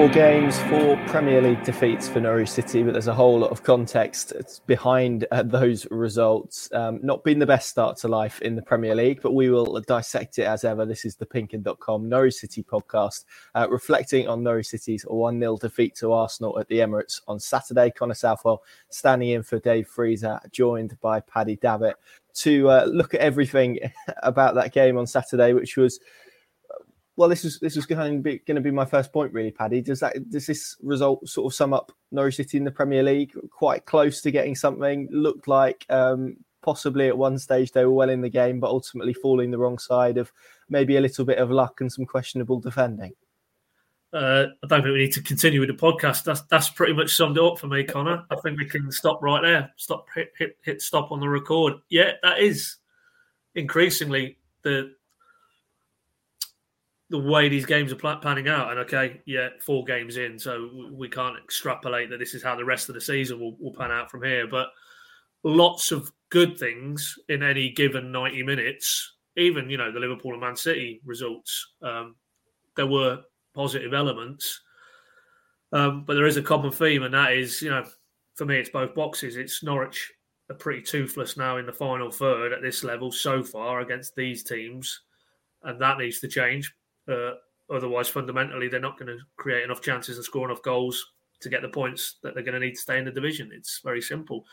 four games, four Premier League defeats for Norwich City, but there's a whole lot of context behind uh, those results. Um, not been the best start to life in the Premier League, but we will dissect it as ever. This is the pinkun.com Norwich City podcast, uh, reflecting on Norwich City's 1 0 defeat to Arsenal at the Emirates on Saturday. Connor Southwell standing in for Dave Freezer, joined by Paddy Davitt to uh, look at everything about that game on Saturday, which was well, this is this was going to be going to be my first point, really, Paddy. Does that does this result sort of sum up Norwich City in the Premier League? Quite close to getting something. Looked like um, possibly at one stage they were well in the game, but ultimately falling the wrong side of maybe a little bit of luck and some questionable defending. Uh, I don't think we need to continue with the podcast. That's that's pretty much summed it up for me, Connor. I think we can stop right there. Stop, hit, hit, hit stop on the record. Yeah, that is increasingly the the way these games are panning out. And okay, yeah, four games in, so we can't extrapolate that this is how the rest of the season will, will pan out from here. But lots of good things in any given 90 minutes, even, you know, the Liverpool and Man City results. Um, there were positive elements. Um, but there is a common theme, and that is, you know, for me, it's both boxes. It's Norwich are pretty toothless now in the final third at this level so far against these teams, and that needs to change. Uh, otherwise, fundamentally, they're not going to create enough chances and score enough goals to get the points that they're going to need to stay in the division. It's very simple.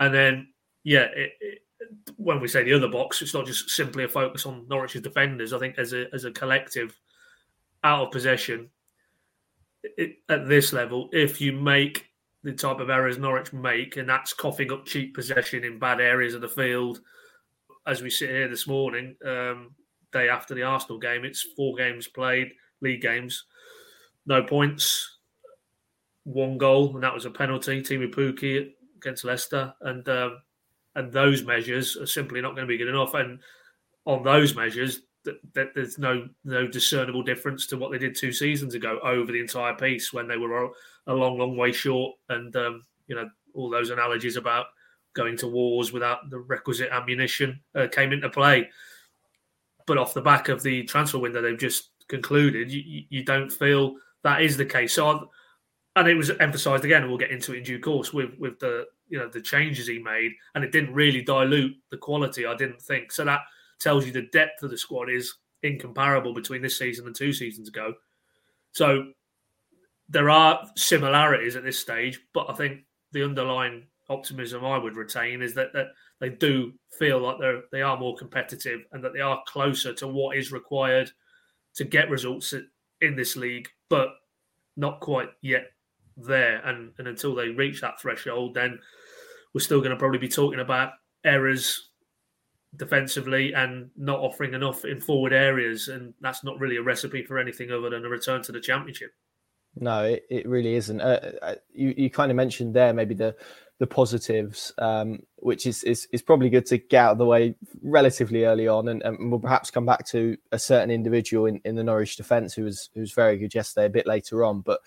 And then, yeah, it, it, when we say the other box, it's not just simply a focus on Norwich's defenders. I think as a as a collective, out of possession it, at this level, if you make the type of errors Norwich make, and that's coughing up cheap possession in bad areas of the field, as we sit here this morning, um, day after the Arsenal game. It's four games played, league games, no points, one goal, and that was a penalty. Teemu Pukki against Leicester, and um, and those measures are simply not going to be good enough. And on those measures, that, that there's no no discernible difference to what they did two seasons ago over the entire piece when they were a long, long way short. And um, you know all those analogies about going to wars without the requisite ammunition uh, came into play but off the back of the transfer window they've just concluded, you, you don't feel that is the case. So, and it was emphasised again, we'll get into it in due course with with the you know the changes he made, and it didn't really dilute the quality. I didn't think so. That tells you the depth of the squad is incomparable between this season and two seasons ago. So there are similarities at this stage, but I think the underlying optimism I would retain is that, that they do feel like they're they are more competitive and that they are closer to what is required to get results in this league, but not quite yet there. And and until they reach that threshold, then we're still going to probably be talking about errors defensively and not offering enough in forward areas, and that's not really a recipe for anything other than a return to the championship. No, it, it really isn't. Uh, uh you you kind of mentioned there maybe the the positives, um, which is, is, is probably good to get out of the way relatively early on, and, and we'll perhaps come back to a certain individual in, in the Norwich defence who was who was very good yesterday a bit later on. But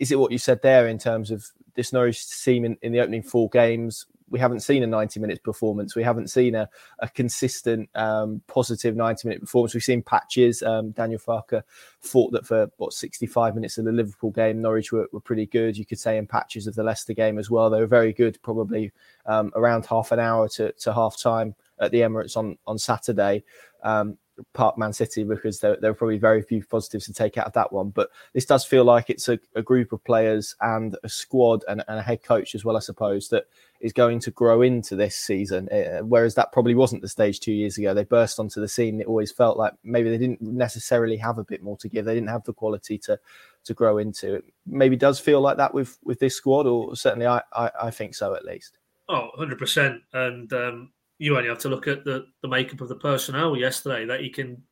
is it what you said there in terms of this Norwich team in, in the opening four games we haven't seen a 90 minutes performance. We haven't seen a, a consistent um, positive 90 minute performance. We've seen patches. Um, Daniel Farke thought that for what 65 minutes of the Liverpool game, Norwich were, were, pretty good. You could say in patches of the Leicester game as well. They were very good, probably um, around half an hour to, to half time at the Emirates on on Saturday. Um, Park Man City because there, there, are probably very few positives to take out of that one. But this does feel like it's a, a group of players and a squad and, and, a head coach as well, I suppose, that is going to grow into this season. Uh, whereas that probably wasn't the stage two years ago. They burst onto the scene. It always felt like maybe they didn't necessarily have a bit more to give. They didn't have the quality to to grow into. It maybe does feel like that with with this squad, or certainly I I, I think so at least. Oh, 100%. And um, you only have to look at the, the makeup of the personnel yesterday that you can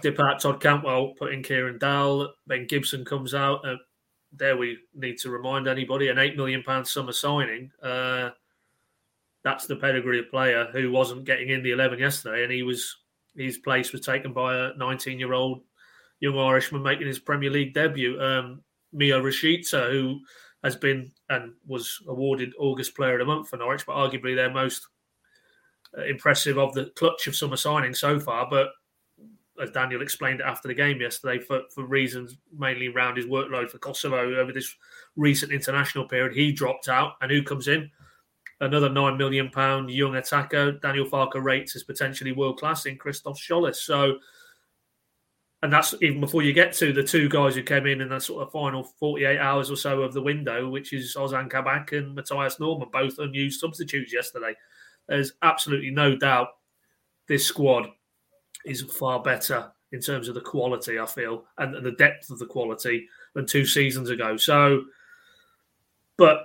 dip out Todd Cantwell, put in Kieran Dowell, then Gibson comes out. Uh, there we need to remind anybody an eight million pound summer signing. Uh, that's the pedigree of player who wasn't getting in the eleven yesterday, and he was his place was taken by a 19 year old young Irishman making his Premier League debut, um, Milot Rashica, who has been and was awarded August Player of the Month for Norwich, but arguably their most impressive of the clutch of summer signing so far. But as Daniel explained after the game yesterday, for, for reasons mainly around his workload for Kosovo over this recent international period, he dropped out. And who comes in? Another nine million pound young attacker. Daniel Farke rates as potentially world class in Christos Tzolis. So, and that's even before you get to the two guys who came in in the sort of final 48 hours or so of the window, which is Ozan Kabak and Mathias Normann, both unused substitutes yesterday. There's absolutely no doubt this squad is far better in terms of the quality, I feel, and, and the depth of the quality than two seasons ago. So, but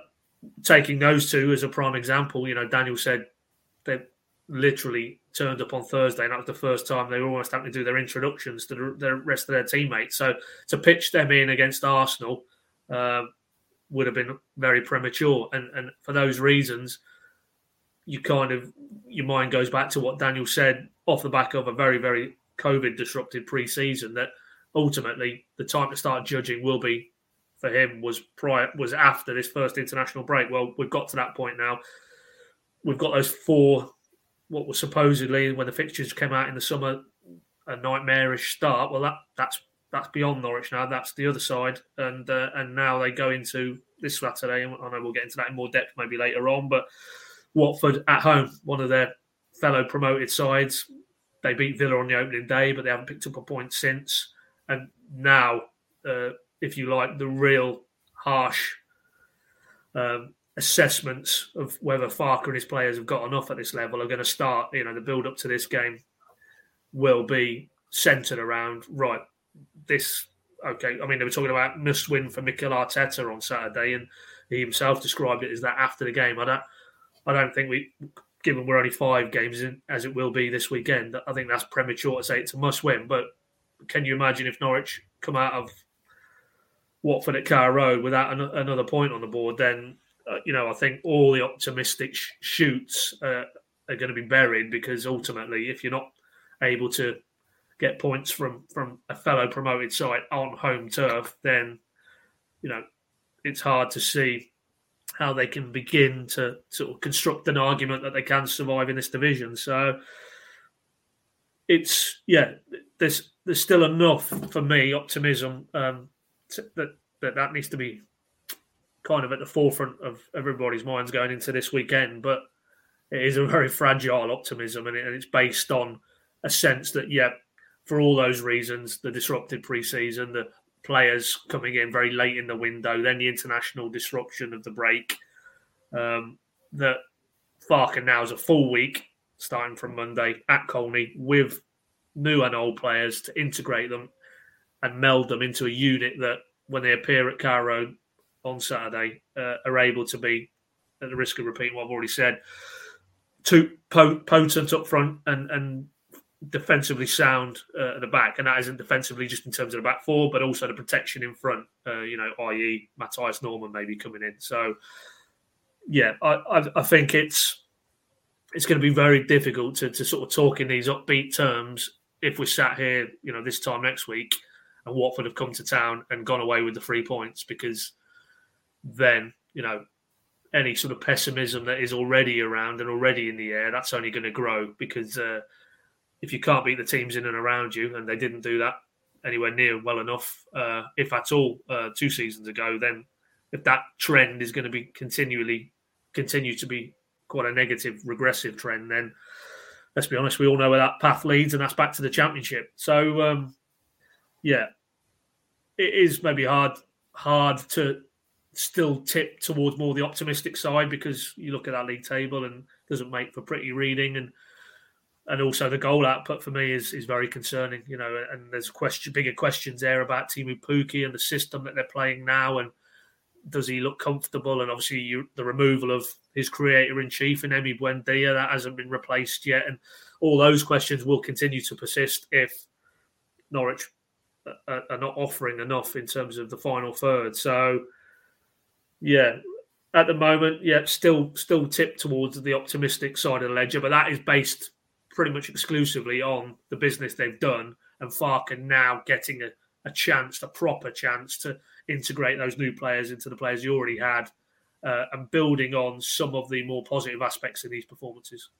taking those two as a prime example, you know, Daniel said they literally turned up on Thursday, and that was the first time they were almost having to do their introductions to the, the rest of their teammates. So to pitch them in against Arsenal uh, would have been very premature, and and for those reasons, you kind of your mind goes back to what Daniel said off the back of a very very COVID disrupted pre-season that ultimately the time to start judging will be for him was prior was after this first international break. Well, we've got to that point now. We've got those four what was supposedly when the fixtures came out in the summer a nightmarish start. Well, that that's that's beyond Norwich now. That's the other side, and uh, and now they go into this Saturday. And I know we'll get into that in more depth maybe later on, but Watford at home, one of their fellow promoted sides. They beat Villa on the opening day, but they haven't picked up a point since. And now, uh, if you like, the real harsh um, assessments of whether Farke and his players have got enough at this level are going to start. You know, the build up to this game will be centered around right. This okay. I mean, they were talking about must win for Mikel Arteta on Saturday, and he himself described it as that after the game. I don't. I don't think we, given we're only five games in, as it will be this weekend, I think that's premature to say it's a must win. But can you imagine if Norwich come out of Watford at Carrow Road without an, another point on the board? Then uh, you know I think all the optimistic sh- shoots uh, are going to be buried because ultimately, if you're not able to get points from from a fellow promoted side on home turf, then you know it's hard to see how they can begin to sort of construct an argument that they can survive in this division. So it's yeah, there's there's still enough for me optimism um, that that that needs to be kind of at the forefront of everybody's minds going into this weekend. But it is a very fragile optimism, and, it, and it's based on a sense that yeah, for all those reasons, the disrupted preseason, the players coming in very late in the window, then the international disruption of the break. Um, that Farke now is a full week starting from Monday at Colney with new and old players to integrate them and meld them into a unit that, when they appear at Carrow on Saturday, uh, are able to be, at the risk of repeating what I've already said, too potent up front and and defensively sound uh, at the back, and that isn't defensively just in terms of the back four, but also the protection in front. Uh, you know, i.e., Mathias Normann maybe coming in. So, yeah, I, I, I think it's it's going to be very difficult to, to sort of talk in these upbeat terms if we sat here, you know, this time next week, and Watford have come to town and gone away with the three points, because then you know any sort of pessimism that is already around and already in the air, that's only going to grow because. Uh, if you can't beat the teams in and around you, and they didn't do that anywhere near well enough, uh, if at all, uh, two seasons ago, then if that trend is going to be continually continue to be quite a negative, regressive trend, then let's be honest, we all know where that path leads, and that's back to the championship. So, um, yeah, it is maybe hard hard to still tip towards more the optimistic side because you look at that league table and doesn't make for pretty reading and and also the goal output for me is is very concerning. You know, and there's question bigger questions there about Teemu Pukki and the system that they're playing now, and does he look comfortable? And obviously, you, the removal of his creator in chief and Emi Buendia that hasn't been replaced yet, and all those questions will continue to persist if Norwich are, are not offering enough in terms of the final third. So, yeah, at the moment, yeah, still still tip towards the optimistic side of the ledger, but that is based pretty much exclusively on the business they've done, and Farke now getting a, a chance, a proper chance to integrate those new players into the players he already had, uh, and building on some of the more positive aspects of these performances.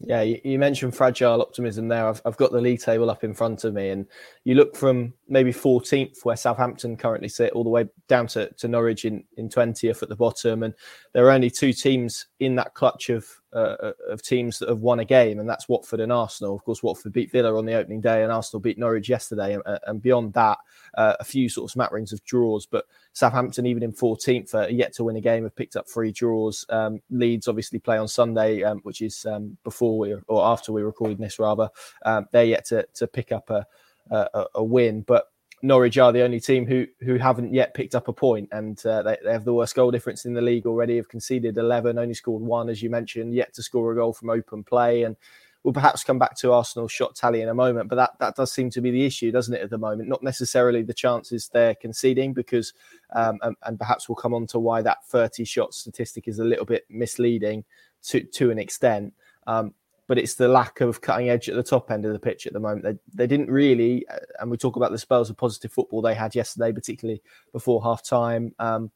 Yeah, you, mentioned fragile optimism there. I've, I've got the league table up in front of me, and you look from maybe 14th, where Southampton currently sit, all the way down to, to Norwich in, in 20th at the bottom. And there are only two teams in that clutch of uh, of teams that have won a game, and that's Watford and Arsenal. Of course, Watford beat Villa on the opening day, and Arsenal beat Norwich yesterday. And, and beyond that, uh, a few sort of smatterings of draws. But Southampton, even in 14th, uh, yet to win a game, have picked up three draws. Um, Leeds obviously play on Sunday, um, which is um, before we or after we recorded this rather. Um, they're yet to to pick up a, a, a win, but Norwich are the only team who who haven't yet picked up a point, and uh, they, they, have the worst goal difference in the league already. Have conceded eleven, only scored one, as you mentioned, yet to score a goal from open play, and we'll perhaps come back to Arsenal's shot tally in a moment. But that that does seem to be the issue, doesn't it, at the moment? Not necessarily the chances they're conceding, because um, and, and, perhaps we'll come on to why that thirty shot statistic is a little bit misleading to to an extent. Um, but it's the lack of cutting edge at the top end of the pitch at the moment. They, they didn't really, uh, and we talk about the spells of positive football they had yesterday, particularly before half time. Um,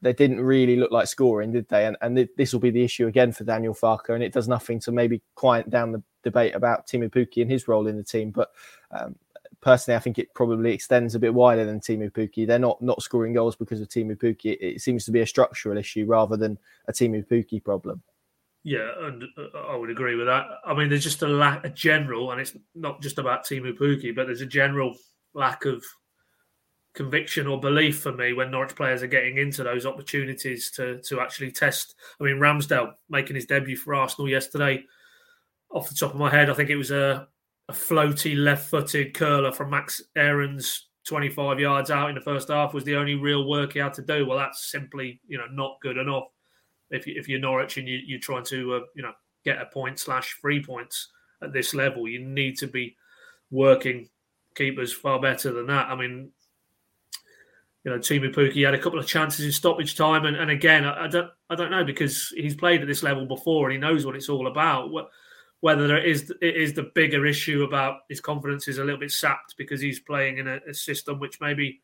they didn't really look like scoring, did they? And, and this will be the issue again for Daniel Farke, and it does nothing to maybe quiet down the debate about Teemu Pukki and his role in the team. But um, personally, I think it probably extends a bit wider than Teemu Pukki. They're not not scoring goals because of Teemu Pukki. It, it seems to be a structural issue rather than a Teemu Pukki problem. Yeah, and uh, I would agree with that. I mean, there's just a lack, a general, and it's not just about Teemu Pukki, but there's a general lack of conviction or belief for me when Norwich players are getting into those opportunities to to actually test. I mean, Ramsdale making his debut for Arsenal yesterday. Off the top of my head, I think it was a, a floaty left-footed curler from Max Aarons 25 yards out in the first half was the only real work he had to do. Well, that's simply you know not good enough if you, if you're Norwich and you, you're trying to uh, you know get a point slash three points at this level, you need to be working keepers far better than that. I mean, you know, Teemu Pukki had a couple of chances in stoppage time, and, and again, I, I, don't I don't know because he's played at this level before and he knows what it's all about. Whether it is it is the bigger issue about his confidence is a little bit sapped because he's playing in a, a system which maybe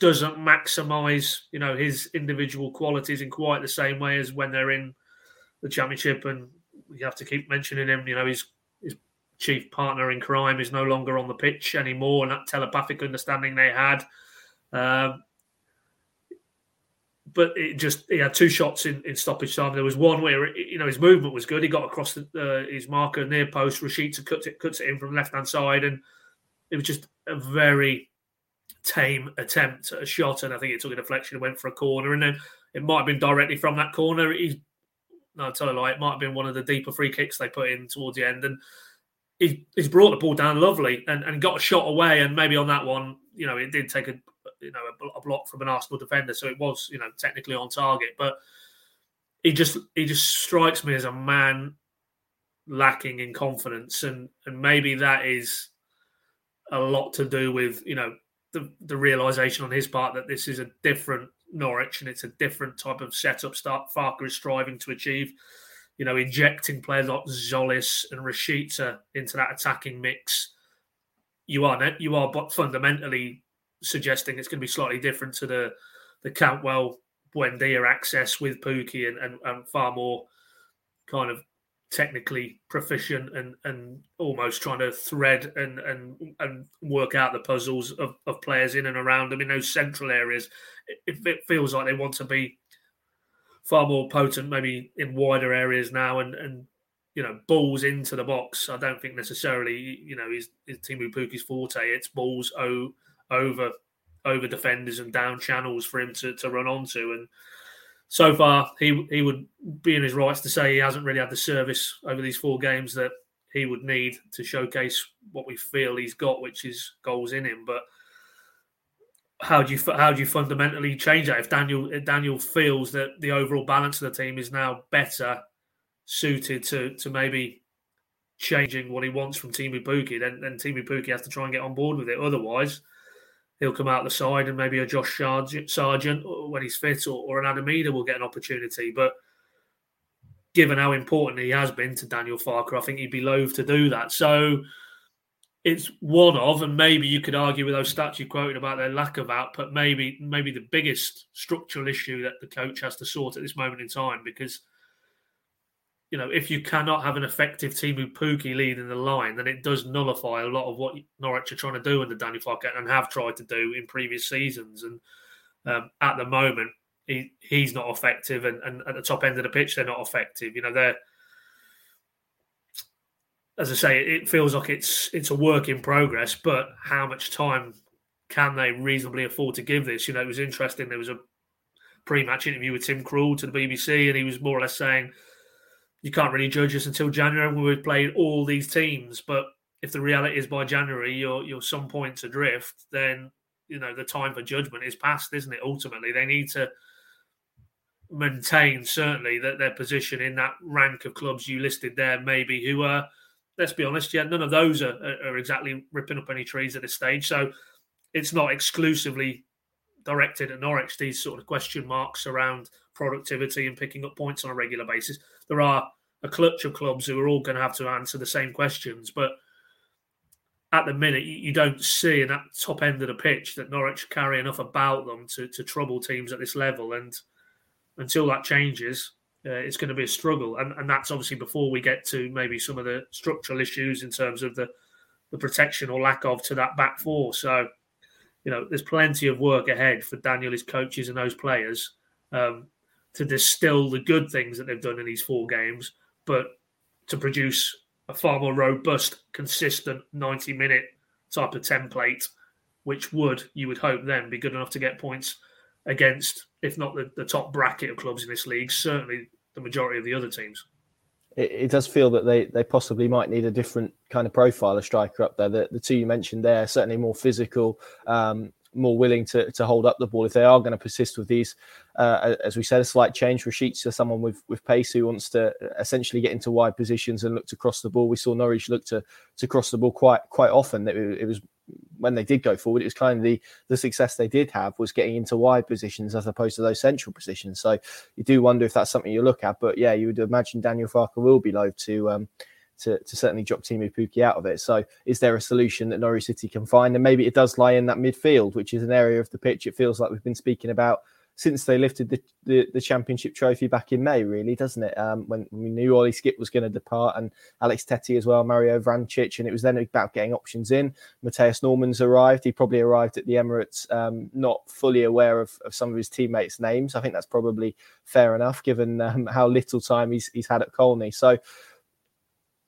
doesn't maximize, you know, his individual qualities in quite the same way as when they're in the championship. And you have to keep mentioning him. You know, his his chief partner in crime is no longer on the pitch anymore, and that telepathic understanding they had. Um, but it just he had two shots in, in stoppage time. There was one where you know his movement was good. He got across the, uh, his marker near post. Rashica cuts it cuts it in from left hand side, and it was just a very tame attempt at a shot, and I think it took a deflection and went for a corner, and then it might have been directly from that corner. He's no, I tell you lie, it might have been one of the deeper free kicks they put in towards the end, and he, he's brought the ball down lovely and, and got a shot away, and maybe on that one, you know, it did take a you know a, block from an Arsenal defender, so it was you know technically on target, but he just he just strikes me as a man lacking in confidence, and and maybe that is a lot to do with you know the, the realization on his part that this is a different Norwich and it's a different type of setup start Farke is striving to achieve. You know, injecting players like Tzolis and Rashica into that attacking mix. You are you are but fundamentally suggesting it's going to be slightly different to the the Cantwell Buendia access with Pukki and, and, and far more kind of technically proficient and and almost trying to thread and and and work out the puzzles of, of players in and around them in those central areas. It, it feels like they want to be far more potent, maybe in wider areas now, and and you know balls into the box. I don't think necessarily you know is is Teemu Pukki's forte. It's balls o- over over defenders and down channels for him to to run onto and so far he he would be in his rights to say he hasn't really had the service over these four games that he would need to showcase what we feel he's got, which is goals in him. But how do you how do you fundamentally change that if Daniel if Daniel feels that the overall balance of the team is now better suited to to maybe changing what he wants from Teemu Pukki, then then Teemu Pukki has to try and get on board with it. Otherwise, he'll come out the side and maybe a Josh Sargent when he's fit or, or an Adam Idah will get an opportunity. But given how important he has been to Daniel Farke, I think he'd be loath to do that. So it's one of, and maybe you could argue with those stats you quoted about their lack of output, maybe maybe the biggest structural issue that the coach has to sort at this moment in time because you know, if you cannot have an effective Teemu Pukki leading the line, then it does nullify a lot of what Norwich are trying to do under Daniel Farke and have tried to do in previous seasons. And um, at the moment, he, he's not effective, and, and at the top end of the pitch, they're not effective. You know, they're as I say, it feels like it's it's a work in progress. But how much time can they reasonably afford to give this? You know, it was interesting. There was a pre-match interview with Tim Krul to the BBC, and he was more or less saying you can't really judge us until January when we've played all these teams. But if the reality is by January you're you're some points adrift, then you know the time for judgment is past, isn't it? Ultimately, they need to maintain certainly that their position in that rank of clubs you listed there, maybe who are. Let's be honest, yeah, none of those are, are exactly ripping up any trees at this stage. So it's not exclusively directed at Norwich. These sort of question marks around productivity and picking up points on a regular basis. There are a clutch of clubs who are all going to have to answer the same questions, but at the minute, you don't see in that top end of the pitch that Norwich carry enough about them to, to trouble teams at this level. And until that changes, uh, it's going to be a struggle. And, and that's obviously before we get to maybe some of the structural issues in terms of the, the protection or lack of to that back four. So, you know, there's plenty of work ahead for Daniel, his coaches, and those players um, to distill the good things that they've done in these four games, but to produce a far more robust, consistent 90 minute type of template, which would, you would hope, then be good enough to get points against, if not the, the top bracket of clubs in this league, certainly the majority of the other teams. It, it, does feel that they, they possibly might need a different kind of profile of striker up there. The, the two you mentioned there, certainly more physical, um, more willing to, to hold up the ball if they are going to persist with these. Uh, as we said, a slight change for Sheets to someone with, with pace who wants to essentially get into wide positions and look to cross the ball. We saw Norwich look to to cross the ball quite quite often. It, it was when they did go forward, it was kind of the the success they did have was getting into wide positions as opposed to those central positions. So you do wonder if that's something you look at. But yeah, you would imagine Daniel Farke will be loath to um, to, to certainly drop Teemu Pukki out of it. So, is there a solution that Norwich City can find? And maybe it does lie in that midfield, which is an area of the pitch it feels like we've been speaking about since they lifted the, the, the championship trophy back in May, really, doesn't it? Um, when we knew Ollie Skipp was going to depart and Alex Tettey as well, Mario Vrancic, and it was then about getting options in. Mathias Normann's arrived. He probably arrived at the Emirates um, not fully aware of, of some of his teammates' names. I think that's probably fair enough given um, how little time he's, he's had at Colney. So,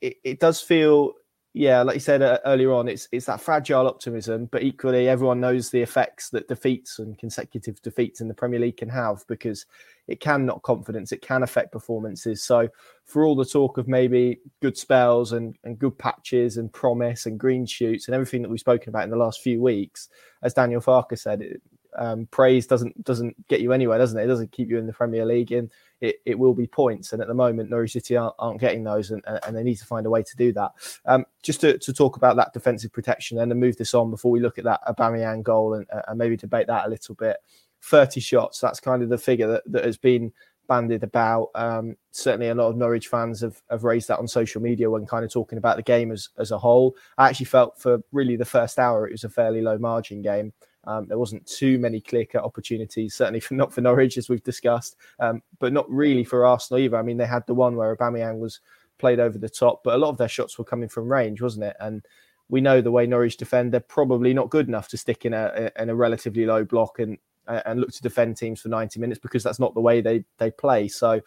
it, it does feel yeah, like you said uh, earlier on, it's it's that fragile optimism, but equally everyone knows the effects that defeats and consecutive defeats in the Premier League can have because it can knock confidence, it can affect performances. So for all the talk of maybe good spells and, and good patches and promise and green shoots and everything that we've spoken about in the last few weeks, as Daniel Farke said, it, um, praise doesn't doesn't get you anywhere, doesn't it? It doesn't keep you in the Premier League, and it, it will be points. And at the moment, Norwich City aren't, aren't getting those, and, and they need to find a way to do that. Um, just to, to talk about that defensive protection, and then move this on before we look at that Aubameyang goal and, and maybe debate that a little bit. Thirty shots. That's kind of the figure that, that has been bandied about. Um, certainly, a lot of Norwich fans have, have raised that on social media when kind of talking about the game as, as a whole. I actually felt for really the first hour it was a fairly low margin game. Um, there wasn't too many clear cut opportunities, certainly for not for Norwich as we've discussed, um, but not really for Arsenal either. I mean, they had the one where Aubameyang was played over the top, but a lot of their shots were coming from range, wasn't it? And we know the way Norwich defend; they're probably not good enough to stick in a in a relatively low block and and look to defend teams for 90 minutes because that's not the way they they play. So,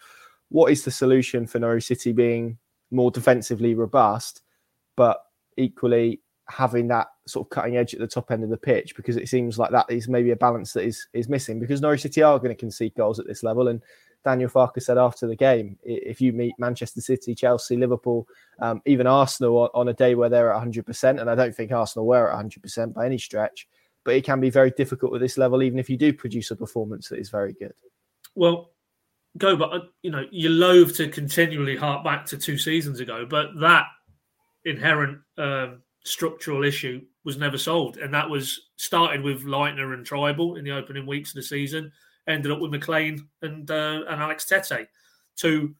what is the solution for Norwich City being more defensively robust, but equally having that sort of cutting edge at the top end of the pitch because it seems like that is maybe a balance that is is missing because Norwich City are going to concede goals at this level and Daniel Farke said after the game if you meet Manchester City, Chelsea, Liverpool, um, even Arsenal on a day where they're at 100% and I don't think Arsenal were at 100% by any stretch but it can be very difficult at this level even if you do produce a performance that is very good. Well, go but uh, you know you loathe to continually hark back to two seasons ago but that inherent um, structural issue was never solved. And that was started with Leitner and Trybull in the opening weeks of the season, ended up with McLean and uh, and Alex Tettey, two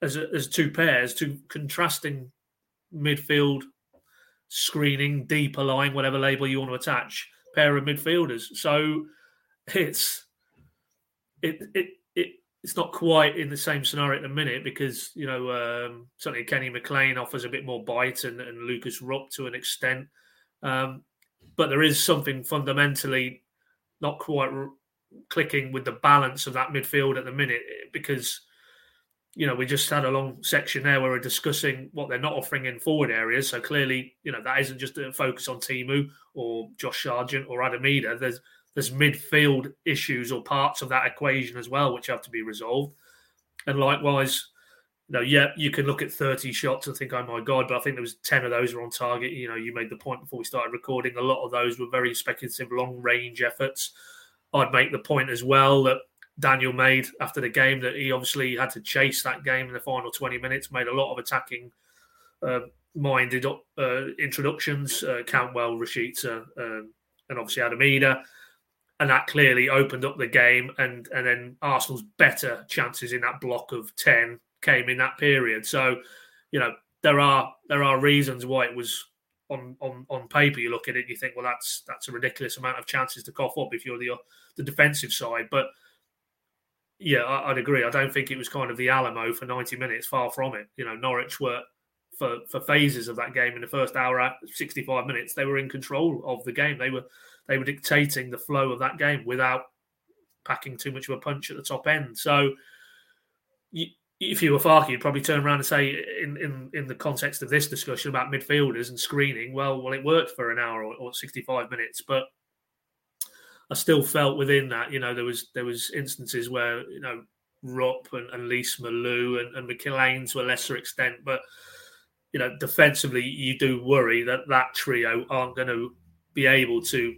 as a, as two pairs, two contrasting midfield screening, deeper line, whatever label you want to attach, pair of midfielders. So it's it it it it's not quite in the same scenario at the minute because you know um, certainly Kenny McLean offers a bit more bite and, and Lucas Rupp to an extent, um, but there is something fundamentally not quite r- clicking with the balance of that midfield at the minute because you know we just had a long section there where we're discussing what they're not offering in forward areas. So clearly, you know that isn't just a focus on Teemu or Josh Sargent or Adam Idah. There's there's midfield issues or parts of that equation as well, which have to be resolved. And likewise, you know, yeah, you can look at 30 shots and think, oh my God, but I think there was 10 of those were on target. You know, you made the point before we started recording. A lot of those were very speculative, long range efforts. I'd make the point as well that Daniel made after the game that he obviously had to chase that game in the final 20 minutes, made a lot of attacking uh, minded uh, introductions, uh, Cantwell, Rashica, um, and obviously Adam Idah and that clearly opened up the game. And and then Arsenal's better chances in that block of ten came in that period. So, you know, there are there are reasons why it was on on on paper. You look at it, you think, well, that's that's a ridiculous amount of chances to cough up if you're the the defensive side, but. Yeah, I'd agree. I don't think it was kind of the Alamo for 90 minutes. Far from it. You know, Norwich were for for phases of that game in the first hour, at 65 minutes, they were in control of the game. They were they were dictating the flow of that game without packing too much of a punch at the top end. So, if you were Farke, you'd probably turn around and say, in, in in the context of this discussion about midfielders and screening, well, well, it worked for an hour or, or 65 minutes, but I still felt within that, you know, there was there was instances where you know Rupp and, and Lees-Melou and, and McLean to a lesser extent, but you know, defensively, you do worry that that trio aren't going to be able to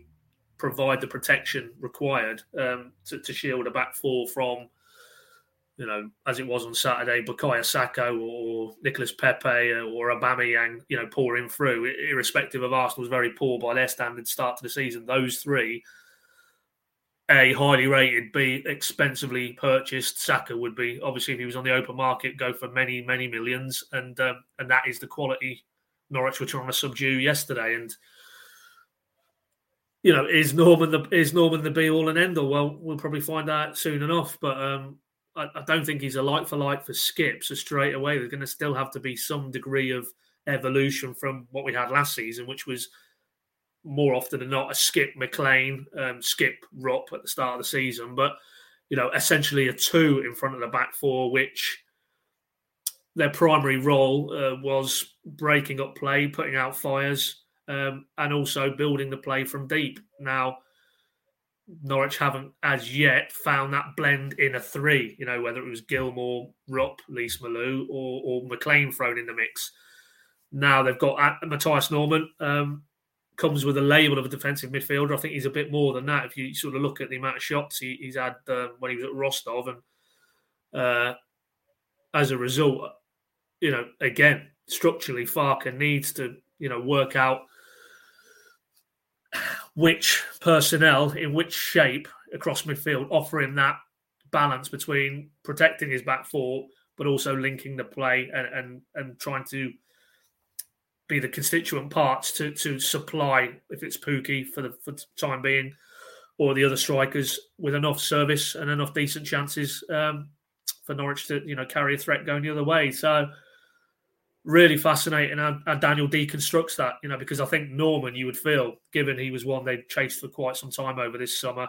provide the protection required um, to, to, shield a back four from, you know, as it was on Saturday, Bukayo Saka or Nicolas Pepe or Aubameyang, you know, pouring through, irrespective of Arsenal's very poor by their standards start to the season. Those three, A, highly rated, B, expensively purchased. Saka would be, obviously, if he was on the open market, go for many, many millions. And, um, and that is the quality Norwich were trying to subdue yesterday. And, you know, is Normann the is Normann the be all and end all? Well, we'll probably find out soon enough. But um, I, I, don't think he's a like for like for Skipp. So straight away, there's going to still have to be some degree of evolution from what we had last season, which was more often than not a Skipp McLean, um, Skipp Rupp at the start of the season. But you know, essentially a two in front of the back four, which their primary role uh, was breaking up play, putting out fires um, and also building the play from deep. Now, Norwich haven't as yet found that blend in a three, you know, whether it was Gilmour, Rupp, Lees-Melou, or, or McLean thrown in the mix. Now they've got uh, Mathias Normann, um, comes with a label of a defensive midfielder. I think he's a bit more than that if you sort of look at the amount of shots he, he's had uh, when he was at Rostov. And uh, as a result, you know, again, structurally, Farke needs to, you know, work out which personnel in which shape across midfield, offering that balance between protecting his back four but also linking the play and and, and trying to be the constituent parts to to supply if it's Pukki for the for time being or the other strikers with enough service and enough decent chances um, for Norwich to you know carry a threat going the other way. So really fascinating how, Daniel deconstructs that, you know, because I think Normann, you would feel, given he was one they'd chased for quite some time over this summer,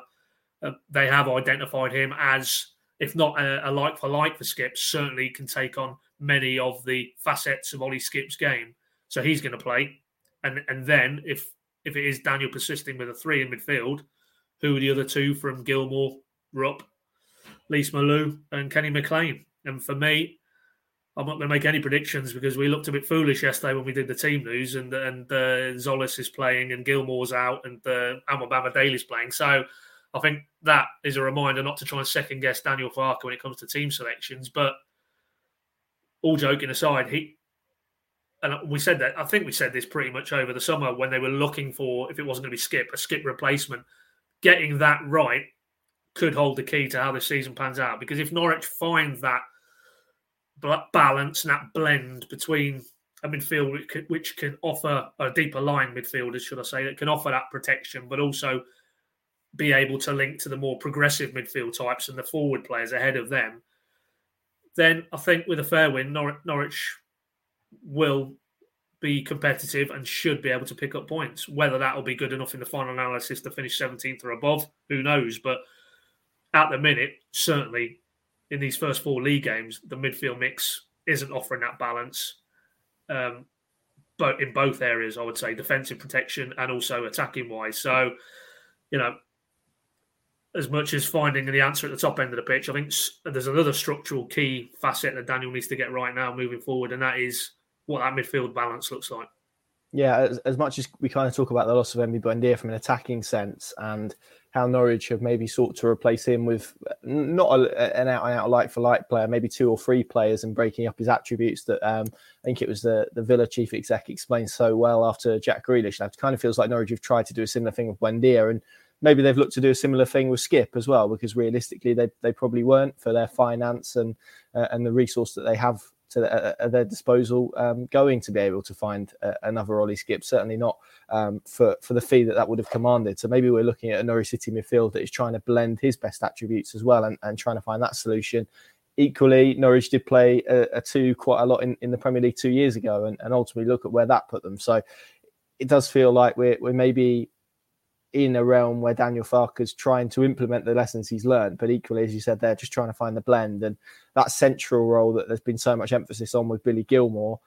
uh, they have identified him as, if not a, a like for like for Skipp's, certainly can take on many of the facets of Ollie Skipp's game. So he's going to play. And and then if if it is Daniel persisting with a three in midfield, who are the other two from Gilmour, Rupp, Lees-Melou, and Kenny McLean? And for me, I'm not going to make any predictions because we looked a bit foolish yesterday when we did the team news, and and uh, Tzolis is playing and Gilmour's out and uh, Omobamidele's playing. So I think that is a reminder not to try and second guess Daniel Farke when it comes to team selections. But all joking aside, he and we said that I think we said this pretty much over the summer when they were looking for if it wasn't going to be Skipp a Skipp replacement. Getting that right could hold the key to how the season pans out because if Norwich find that balance and that blend between a midfield which can, offer a deeper line midfielders, should I say, that can offer that protection, but also be able to link to the more progressive midfield types and the forward players ahead of them, then I think with a fair win, Norwich, Norwich will be competitive and should be able to pick up points. Whether that will be good enough in the final analysis to finish 17th or above, who knows? But at the minute, certainly in these first four league games, the midfield mix isn't offering that balance. Um, but in both areas, I would say defensive protection and also attacking wise. So, you know, as much as finding the answer at the top end of the pitch, I think there's another structural key facet that Daniel needs to get right now moving forward, and that is what that midfield balance looks like. Yeah, as, as much as we kind of talk about the loss of Emi Buendia from an attacking sense and how Norwich have maybe sought to replace him with not a, an out and out like for like player, maybe two or three players and breaking up his attributes that um, I think it was the, the Villa chief exec explained so well after Jack Grealish. Now, it kind of feels like Norwich have tried to do a similar thing with Buendia and maybe they've looked to do a similar thing with Skipp as well, because realistically they, they probably weren't for their finance and uh, and the resource that they have to uh, at their disposal um, going to be able to find uh, another Ollie Skipp. Certainly not um, for for the fee that that would have commanded. So maybe we're looking at a Norwich City midfield that is trying to blend his best attributes as well and, and trying to find that solution. Equally, Norwich did play a, a two quite a lot in, in the Premier League two years ago, and, and ultimately look at where that put them. So it does feel like we're we're maybe in a realm where Daniel Farke's trying to implement the lessons he's learned, but equally, as you said, they're just trying to find the blend and that central role that there's been so much emphasis on with Billy Gilmour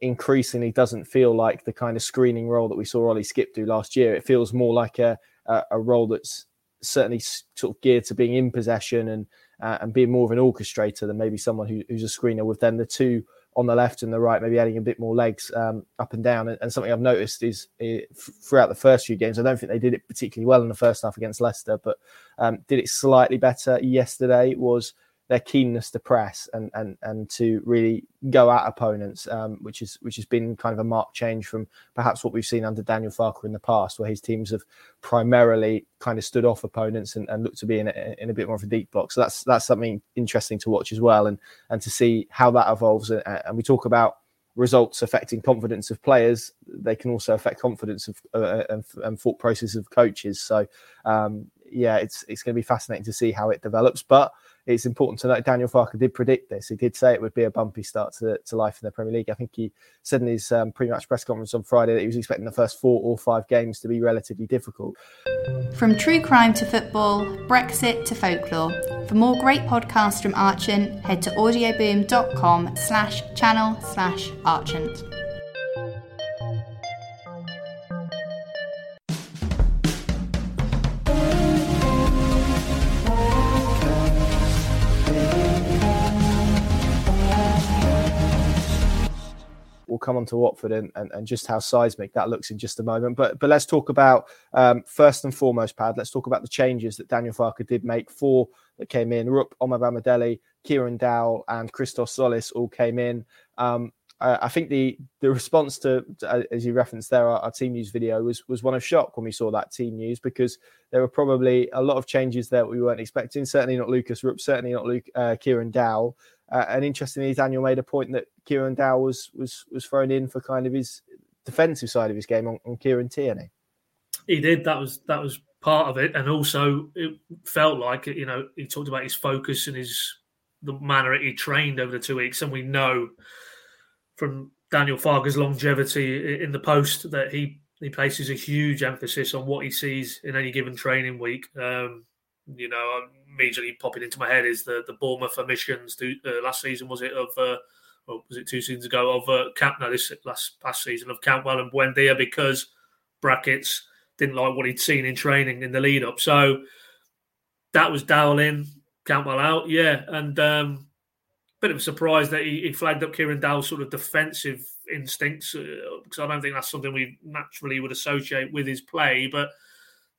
increasingly doesn't feel like the kind of screening role that we saw Ollie Skipp do last year. It feels more like a a, a role that's certainly sort of geared to being in possession and uh, and being more of an orchestrator than maybe someone who, who's a screener. With then the two on the left and the right, maybe adding a bit more legs um, up and down. And, and, something I've noticed is throughout the first few games, I don't think they did it particularly well in the first half against Leicester, but um, did it slightly better yesterday. Was their keenness to press and and and to really go at opponents, um, which is which has been kind of a marked change from perhaps what we've seen under Daniel Farke in the past, where his teams have primarily kind of stood off opponents and, and looked to be in a, in a bit more of a deep block. So that's that's something interesting to watch as well, and and to see how that evolves. And we talk about results affecting confidence of players, they can also affect confidence of uh, and, and, thought process of coaches. So, um, yeah, it's it's going to be fascinating to see how it develops. But it's important to note Daniel Farke did predict this. He did say it would be a bumpy start to, to life in the Premier League. I think he said in his um, pre-match press conference on Friday that he was expecting the first four or five games to be relatively difficult. From true crime to football, Brexit to folklore. For more great podcasts from Archant, head to audioboom.com slash channel slash Archant. Come on to Watford and, and, and, just how seismic that looks in just a moment. But but let's talk about um, first and foremost, Pad. Let's talk about the changes that Daniel Farke did make. Four that came in: Rupp, Omobamidele, Kieran Dowell, and Christos Tzolis all came in. Um, I think the the response to, to, as you referenced there, our, our, team news video was was one of shock when we saw that team news because there were probably a lot of changes there we weren't expecting. Certainly not Lucas Rupp, certainly not Luke uh, Kieran Dowell. Uh, and interestingly, Daniel made a point that Kieran Dow was was was thrown in for kind of his defensive side of his game on, on Kieran Tierney. He did. That was that was part of it, and also it felt like you know he talked about his focus and his the manner that he trained over the two weeks, and we know from Daniel Farke's longevity in the post that he he places a huge emphasis on what he sees in any given training week. Um, you know, immediately popping into my head is the the Bournemouth omissions uh, last season was it of uh, or was it two seasons ago of uh, Camp? No, this last past season of Cantwell and Buendia because brackets didn't like what he'd seen in training in the lead up. So that was Dowell in, out, yeah, and um, bit of a surprise that he, he flagged up Kieran Dowell's sort of defensive instincts because uh, I don't think that's something we naturally would associate with his play, but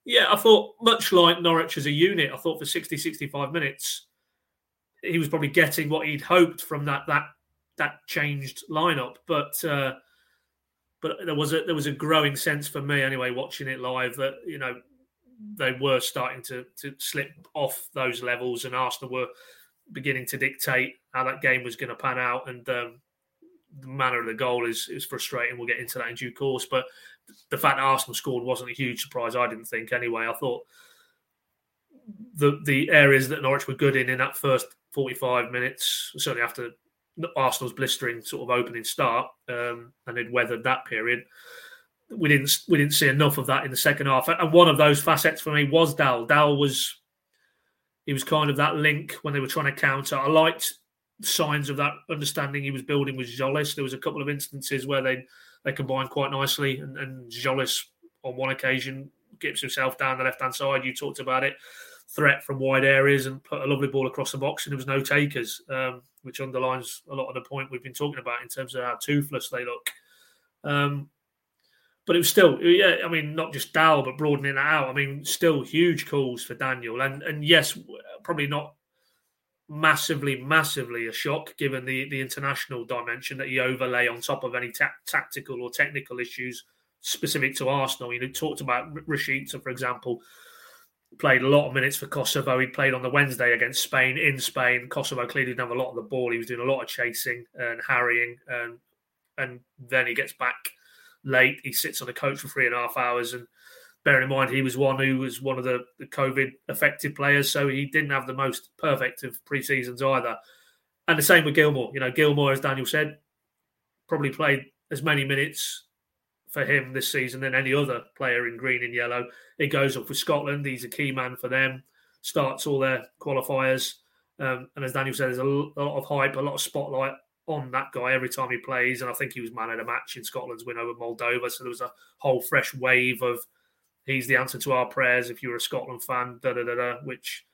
yeah, I thought much like Norwich as a unit, I thought for 60, 65 minutes, he was probably getting what he'd hoped from that that that changed lineup. But uh, but there was a there was a growing sense for me anyway, watching it live that you know they were starting to to slip off those levels, and Arsenal were beginning to dictate how that game was going to pan out. And um, the manner of the goal is is frustrating. We'll get into that in due course, but the fact Arsenal scored wasn't a huge surprise. I didn't think anyway. I thought the the areas that Norwich were good in in that first 45 minutes, certainly after Arsenal's blistering sort of opening start, um, and they'd weathered that period. We didn't we didn't see enough of that in the second half, and one of those facets for me was Dal. Dal was he was kind of that link when they were trying to counter. I liked signs of that understanding he was building with Tzolis. There was a couple of instances where they they combine quite nicely, and, and Tzolis on one occasion gets himself down the left hand side. You talked about it, threat from wide areas, and put a lovely ball across the box, and there was no takers, um, which underlines a lot of the point we've been talking about in terms of how toothless they look. Um, but it was still, yeah. I mean, not just Dowell, but broadening it out. I mean, still huge calls for Daniel, and and yes, probably not massively, massively a shock given the the international dimension that he overlay on top of any ta- tactical or technical issues specific to Arsenal. You know, talked about Rashica, for example, played a lot of minutes for Kosovo. He played on the Wednesday against Spain in Spain. Kosovo clearly didn't have a lot of the ball. He was doing a lot of chasing and harrying, and and then he gets back late. He sits on the coach for three and a half hours and bearing in mind he was one who was one of the, the COVID affected players, so he didn't have the most perfect of pre seasons either. And the same with Gilmour. You know, Gilmour, as Daniel said, probably played as many minutes for him this season than any other player in green and yellow. It goes up with Scotland. He's a key man for them. Starts all their qualifiers. Um, and as Daniel said, there's a lot of hype, a lot of spotlight on that guy every time he plays. And I think he was man of the match in Scotland's win over Moldova. So there was a whole fresh wave of he's the answer to our prayers if you're a Scotland fan, da da da da, which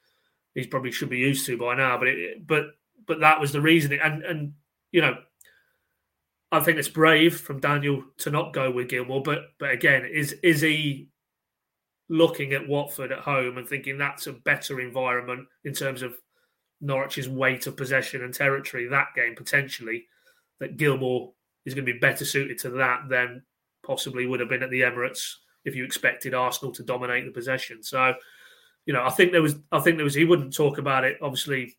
he probably should be used to by now. But it, but but that was the reason. And and you know, I think it's brave from Daniel to not go with Gilmour. But but again, is is he looking at Watford at home and thinking that's a better environment in terms of Norwich's weight of possession and territory? That game potentially that Gilmour is going to be better suited to that than possibly would have been at the Emirates if you expected Arsenal to dominate the possession. So, you know, I think there was, I think there was, he wouldn't talk about it obviously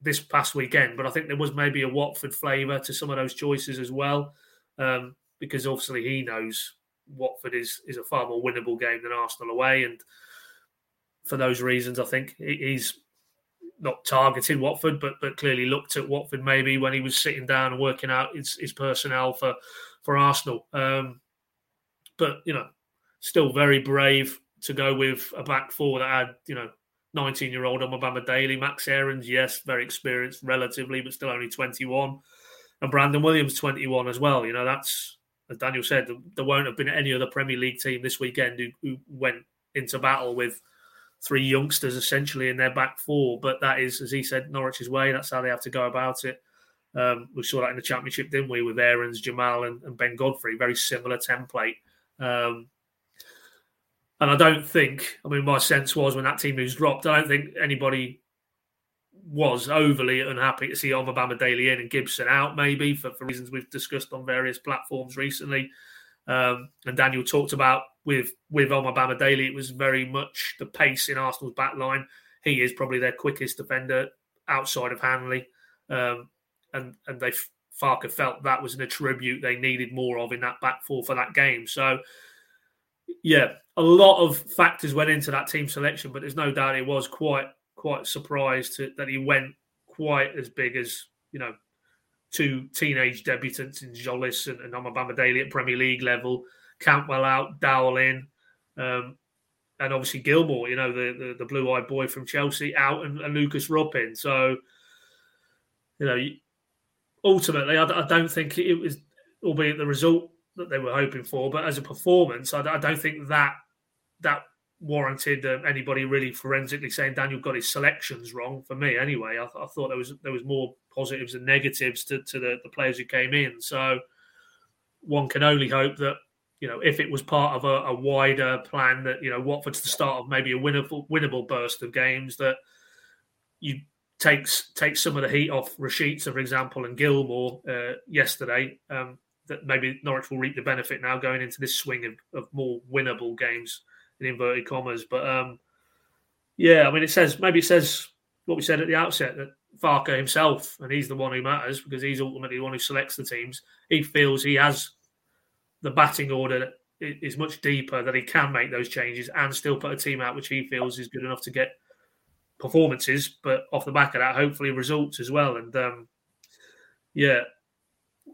this past weekend, but I think there was maybe a Watford flavour to some of those choices as well, um, because obviously he knows Watford is is a far more winnable game than Arsenal away, and for those reasons, I think he's not targeted Watford, but but clearly looked at Watford maybe when he was sitting down and working out his, his personnel for for Arsenal. Um, but you know, still very brave to go with a back four that had, you know, 19 year old Omobamidele, Max Aarons, yes, very experienced relatively, but still only 21. And Brandon Williams, 21 as well. You know, that's, as Daniel said, there won't have been any other Premier League team this weekend who, who went into battle with three youngsters essentially in their back four. But that is, as he said, Norwich's way. That's how they have to go about it. Um, we saw that in the Championship, didn't we, with Aarons, Jamal, and, and Ben Godfrey? Very similar template. Um, and I don't think, I mean, my sense was when that team was dropped, I don't think anybody was overly unhappy to see Omobamidele in and Gibson out, maybe for, for reasons we've discussed on various platforms recently. Um, and Daniel talked about with with Omobamidele, it was very much the pace in Arsenal's back line. He is probably their quickest defender outside of Hanley. Um, and and they Farke felt that was an attribute they needed more of in that back four for that game. So yeah, a lot of factors went into that team selection, but there's no doubt it was quite quite surprised to, that he went quite as big as you know two teenage debutants in Tzolis and, and Omobamidele at Premier League level, Cantwell out, Dowell in, um, and obviously Gilmour, you know the the, the blue eyed boy from Chelsea out, and, and Lukas Rupp in. So you know, ultimately, I, I don't think it was, albeit the result that they were hoping for. But as a performance, I, I don't think that that warranted uh, anybody really forensically saying Daniel got his selections wrong. For me, anyway, I, I thought there was there was more positives and negatives to, to the, the players who came in. So one can only hope that you know if it was part of a, a wider plan that you know Watford's the start of maybe a winnable winnable burst of games that you takes take some of the heat off Rashica, for example, and Gilmour uh, yesterday. Um, that maybe Norwich will reap the benefit now going into this swing of, of more winnable games in inverted commas. But um, yeah, I mean, it says maybe it says what we said at the outset that Farke himself, and he's the one who matters because he's ultimately the one who selects the teams. He feels he has the batting order that is much deeper that he can make those changes and still put a team out which he feels is good enough to get performances, but off the back of that, hopefully results as well. And um, yeah,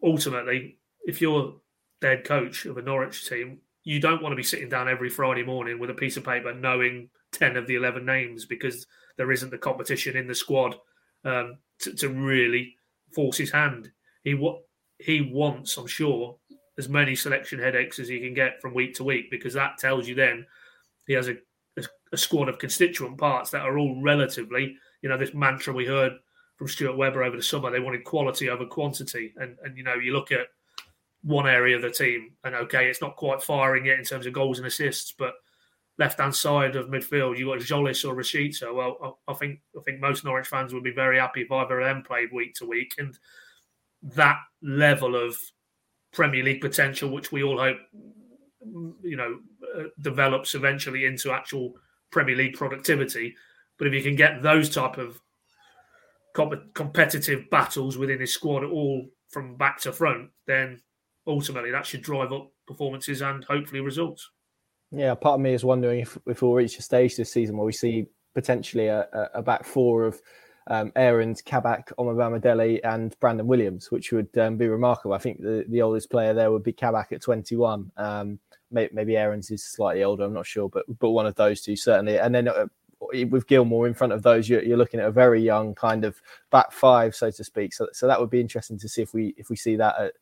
ultimately, if you're head coach of a Norwich team, you don't want to be sitting down every Friday morning with a piece of paper knowing 10 of the 11 names because there isn't the competition in the squad um, to, to, really force his hand. He what he wants, I'm sure, as many selection headaches as he can get from week to week because that tells you then he has a, a, a squad of constituent parts that are all relatively, you know, this mantra we heard from Stuart Webber over the summer. They wanted quality over quantity, and and you know, you look at one area of the team, and okay, it's not quite firing yet in terms of goals and assists, but left hand side of midfield, you got Tzolis or Rashica. Well, I, I, think I think most Norwich fans would be very happy if either of them played week to week, and that level of Premier League potential, which we all hope, you know, uh, develops eventually into actual Premier League productivity. But if you can get those type of comp- competitive battles within his squad, at all from back to front, then ultimately that should drive up performances and hopefully results. Yeah, part of me is wondering if, if we'll reach a stage this season where we see potentially a, a back four of um, Aarons, Kabak, Omobamidele, and Brandon Williams, which would um, be remarkable. I think the, the oldest player there would be Kabak at 21. Um, maybe, maybe Aarons is slightly older, I'm not sure, but but one of those two certainly. And then uh, with Gilmour in front of those, you're, you're, looking at a very young kind of back five, so to speak. So, so that would be interesting to see if we if we see that at,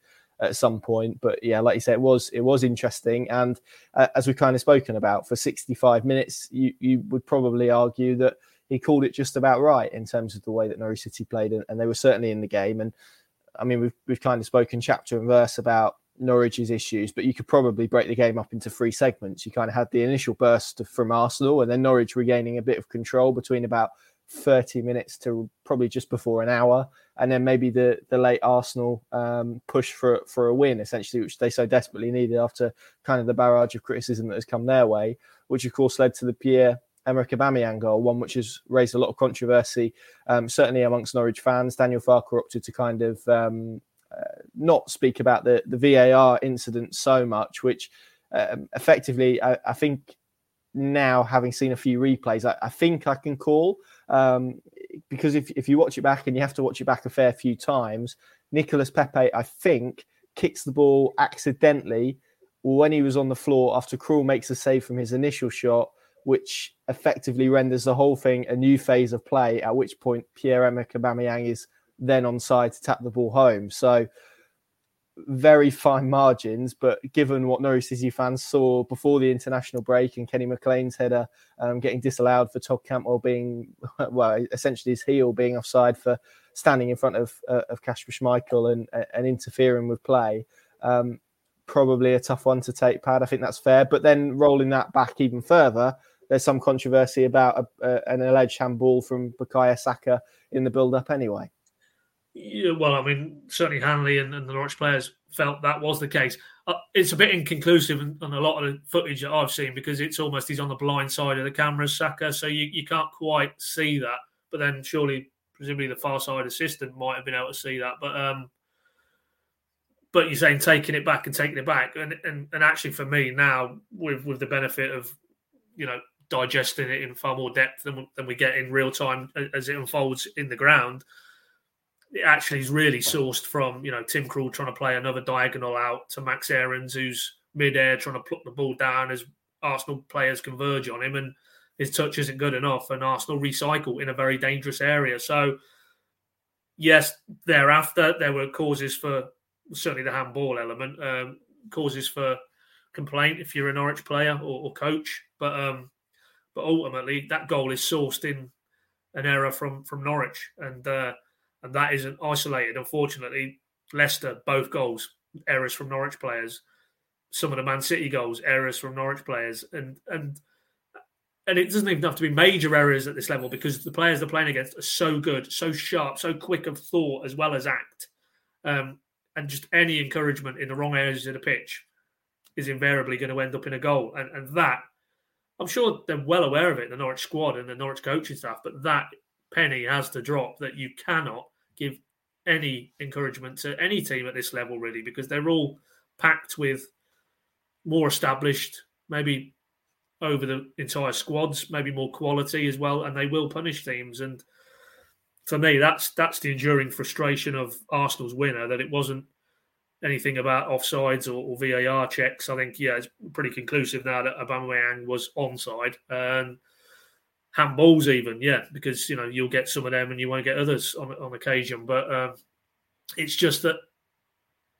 at some point. But yeah, like you said, it was it was interesting, and uh, as we've kind of spoken about for 65 minutes, you you would probably argue that he called it just about right in terms of the way that Norwich City played, and, and they were certainly in the game. And I mean, we've we've kind of spoken chapter and verse about Norwich's issues, but you could probably break the game up into three segments. You kind of had the initial burst from Arsenal, and then Norwich regaining a bit of control between about 30 minutes to probably just before an hour, and then maybe the the late Arsenal um, push for for a win, essentially, which they so desperately needed after kind of the barrage of criticism that has come their way, which of course led to the Pierre Emerick Aubameyang goal, one which has raised a lot of controversy, um, certainly amongst Norwich fans. Daniel Farke opted to kind of um, uh, not speak about the the VAR incident so much, which um, effectively I, I, think now having seen a few replays, I, I think I can call um, because if, if you watch it back and you have to watch it back a fair few times, Nicolas Pepe, I think, kicks the ball accidentally when he was on the floor after Krul makes a save from his initial shot, which effectively renders the whole thing a new phase of play, at which point Pierre-Emerick Aubameyang is then on side to tap the ball home. So very fine margins, but given what Norwich City fans saw before the international break and Kenny McLean's header um, getting disallowed for Todd Cantwell being, well, essentially his heel being offside for standing in front of uh, of Kasper Schmeichel and and interfering with play, um, probably a tough one to take. Pad, I think that's fair. But then rolling that back even further, there's some controversy about a, a, an alleged handball from Bukayo Saka in the build-up anyway. Yeah, well, I mean, certainly Hanley and, and, the Norwich players felt that was the case. Uh, it's a bit inconclusive on a lot of the footage that I've seen because it's almost he's on the blind side of the camera, Saka, so you, you can't quite see that. But then surely, presumably, the far side assistant might have been able to see that. But um, but you're saying taking it back and taking it back, and and, and actually for me now, with with the benefit of you know digesting it in far more depth than, than we get in real time as it unfolds in the ground it actually is really sourced from you know Tim Krul trying to play another diagonal out to Max Aarons, who's mid-air trying to pluck the ball down as Arsenal players converge on him, and his touch isn't good enough, and Arsenal recycle in a very dangerous area. So, yes, thereafter there were causes for certainly the handball element, um, causes for complaint if you're a Norwich player or, or coach, but um, but ultimately that goal is sourced in an error from from Norwich, and uh, and that isn't isolated. Unfortunately, Leicester both goals errors from Norwich players. Some of the Man City goals errors from Norwich players, and and and it doesn't even have to be major errors at this level because the players they're playing against are so good, so sharp, so quick of thought as well as act. Um, and just any encouragement in the wrong areas of the pitch is invariably going to end up in a goal. And, and that, I'm sure they're well aware of it, the Norwich squad and the Norwich coaching staff, but that penny has to drop that you cannot give any encouragement to any team at this level, really, because they're all packed with more established, maybe over the entire squads, maybe more quality as well, and they will punish teams. And for me, that's that's the enduring frustration of Arsenal's winner that it wasn't anything about offsides or, or VAR checks. I think yeah, it's pretty conclusive now that Aubameyang was onside and handballs even yeah, because you know you'll get some of them and you won't get others on on occasion. But um, it's just that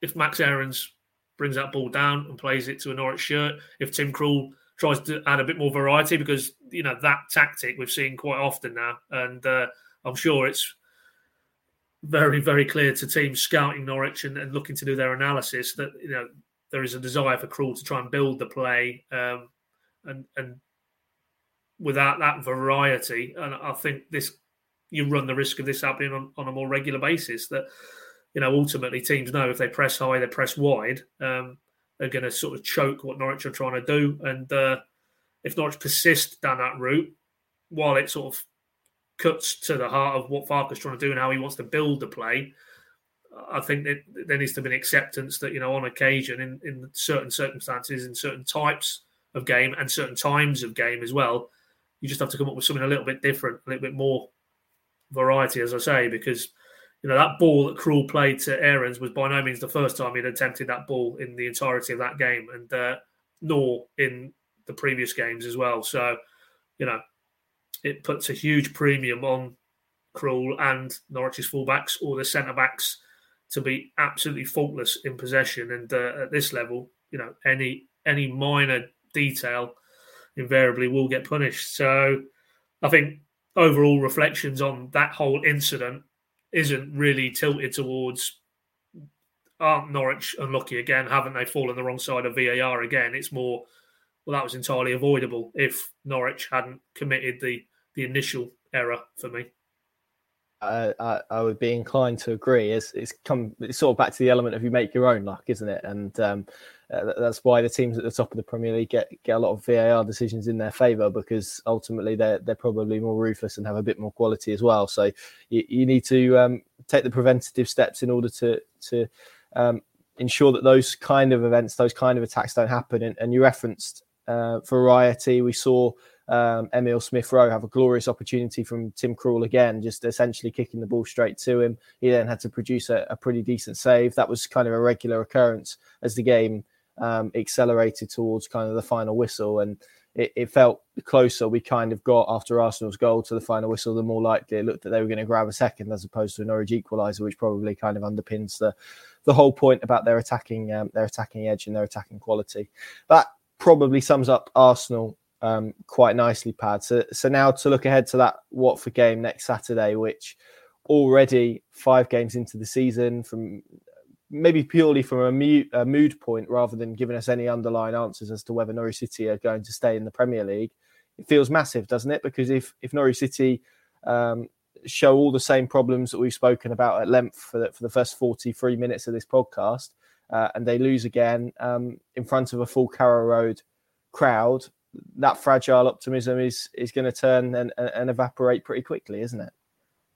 if Max Aarons brings that ball down and plays it to a Norwich shirt, if Tim Krul tries to add a bit more variety because you know that tactic we've seen quite often now, and uh, I'm sure it's very very clear to teams scouting Norwich and, and, looking to do their analysis that you know there is a desire for Krul to try and build the play, um, and and without that variety, and I think this you run the risk of this happening on, on a more regular basis. That you know ultimately teams know if they press high, they press wide. Um, are going to sort of choke what Norwich are trying to do. And uh, if Norwich persist down that route, while it sort of cuts to the heart of what Farke's trying to do and how he wants to build the play, I think that there needs to be an acceptance that, you know, on occasion, in, in certain circumstances, in certain types of game and certain times of game as well, you just have to come up with something a little bit different, a little bit more variety, as I say, because you know that ball that Krul played to Aarons was by no means the first time he'd attempted that ball in the entirety of that game, and uh, nor in the previous games as well. So, you know, it puts a huge premium on Krul and Norwich's fullbacks or the centre backs to be absolutely faultless in possession. And uh, at this level, you know, any any minor detail invariably will get punished. So, I think overall reflections on that whole incident isn't really tilted towards aren't Norwich unlucky again? Haven't they fallen the wrong side of VAR again? It's more well that was entirely avoidable if Norwich hadn't committed the the initial error for me. I, I, would be inclined to agree. It's it's come it's sort of back to the element of you make your own luck, isn't it? And um, uh, that's why the teams at the top of the Premier League get get a lot of VAR decisions in their favour because ultimately they're they're probably more ruthless and have a bit more quality as well. So you, you need to um, take the preventative steps in order to to um, ensure that those kind of events, those kind of attacks don't happen. And, and you referenced uh, variety. We saw um, Emil Smith Rowe have a glorious opportunity from Tim Krul again, just essentially kicking the ball straight to him. He then had to produce a, a pretty decent save. That was kind of a regular occurrence as the game um, accelerated towards kind of the final whistle. And it, it, felt closer we kind of got after Arsenal's goal to the final whistle, the more likely it looked that they were going to grab a second as opposed to a Norwich equaliser, which probably kind of underpins the the whole point about their attacking um, their attacking edge and their attacking quality. That probably sums up Arsenal um, quite nicely, Pad. So, so now to look ahead to that Watford game next Saturday, which already five games into the season from maybe purely from a, mute, a mood point rather than giving us any underlying answers as to whether Norwich City are going to stay in the Premier League, it feels massive, doesn't it? Because if if Norwich City um, show all the same problems that we've spoken about at length for the, for the first 43 minutes of this podcast, uh, and they lose again um, in front of a full Carrow Road crowd, that fragile optimism is is going to turn and, and evaporate pretty quickly, isn't it?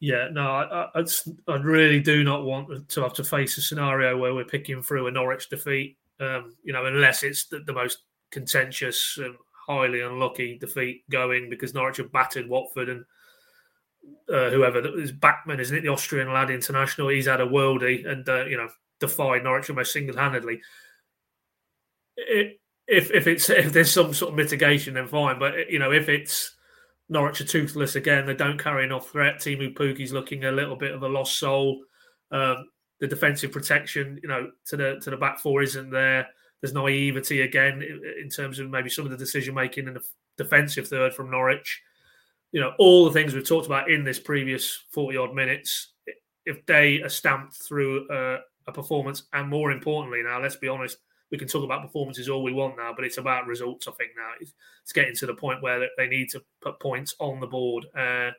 Yeah, no, I, I, I, really do not want to have to face a scenario where we're picking through a Norwich defeat. Um, you know, unless it's the, the most contentious and highly unlucky defeat going because Norwich have battered Watford and uh, whoever is Bachmann, isn't it? The Austrian lad international. He's had a worldie and uh, you know defied Norwich almost single handedly. If if it's if there's some sort of mitigation, then fine. But you know, if it's Norwich are toothless again. They don't carry enough threat. Teemu Pukki's looking a little bit of a lost soul. Um, the defensive protection, you know, to the to the back four isn't there. There's naivety again in terms of maybe some of the decision making in the defensive third from Norwich. You know, all the things we've talked about in this previous 40 odd minutes, if they are stamped through a, a performance, and more importantly, now let's be honest, we can talk about performances all we want now, but it's about results. I think now it's, it's getting to the point where they need to put points on the board, uh,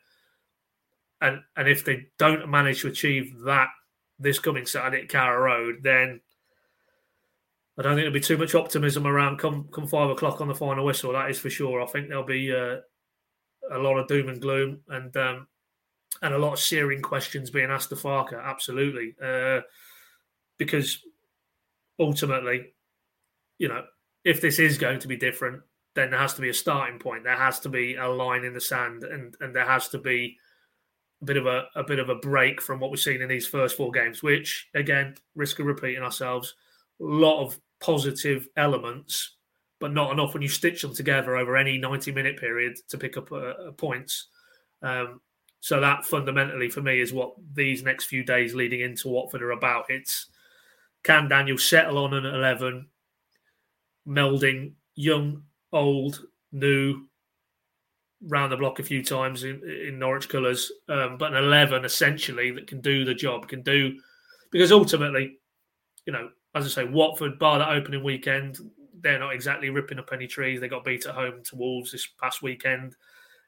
and and if they don't manage to achieve that this coming Saturday at Carrow Road, then I don't think there'll be too much optimism around come come five o'clock on the final whistle. That is for sure. I think there'll be uh, a lot of doom and gloom and um, and a lot of searing questions being asked to Farke. Absolutely, uh, because ultimately you know, if this is going to be different, then there has to be a starting point. There has to be a line in the sand, and and there has to be a bit of a, a bit of a break from what we've seen in these first four games. Which again, risk of repeating ourselves. A lot of positive elements, but not enough when you stitch them together over any ninety minute period to pick up uh, points. Um, so that fundamentally for me is what these next few days leading into Watford are about. It's can Daniel settle on an eleven, melding young old, new, round the block a few times in, in Norwich colours, um, but an 11 essentially that can do the job, can do, because ultimately, you know, as I say, Watford, bar that opening weekend, they're not exactly ripping up any trees. They got beat at home to Wolves this past weekend.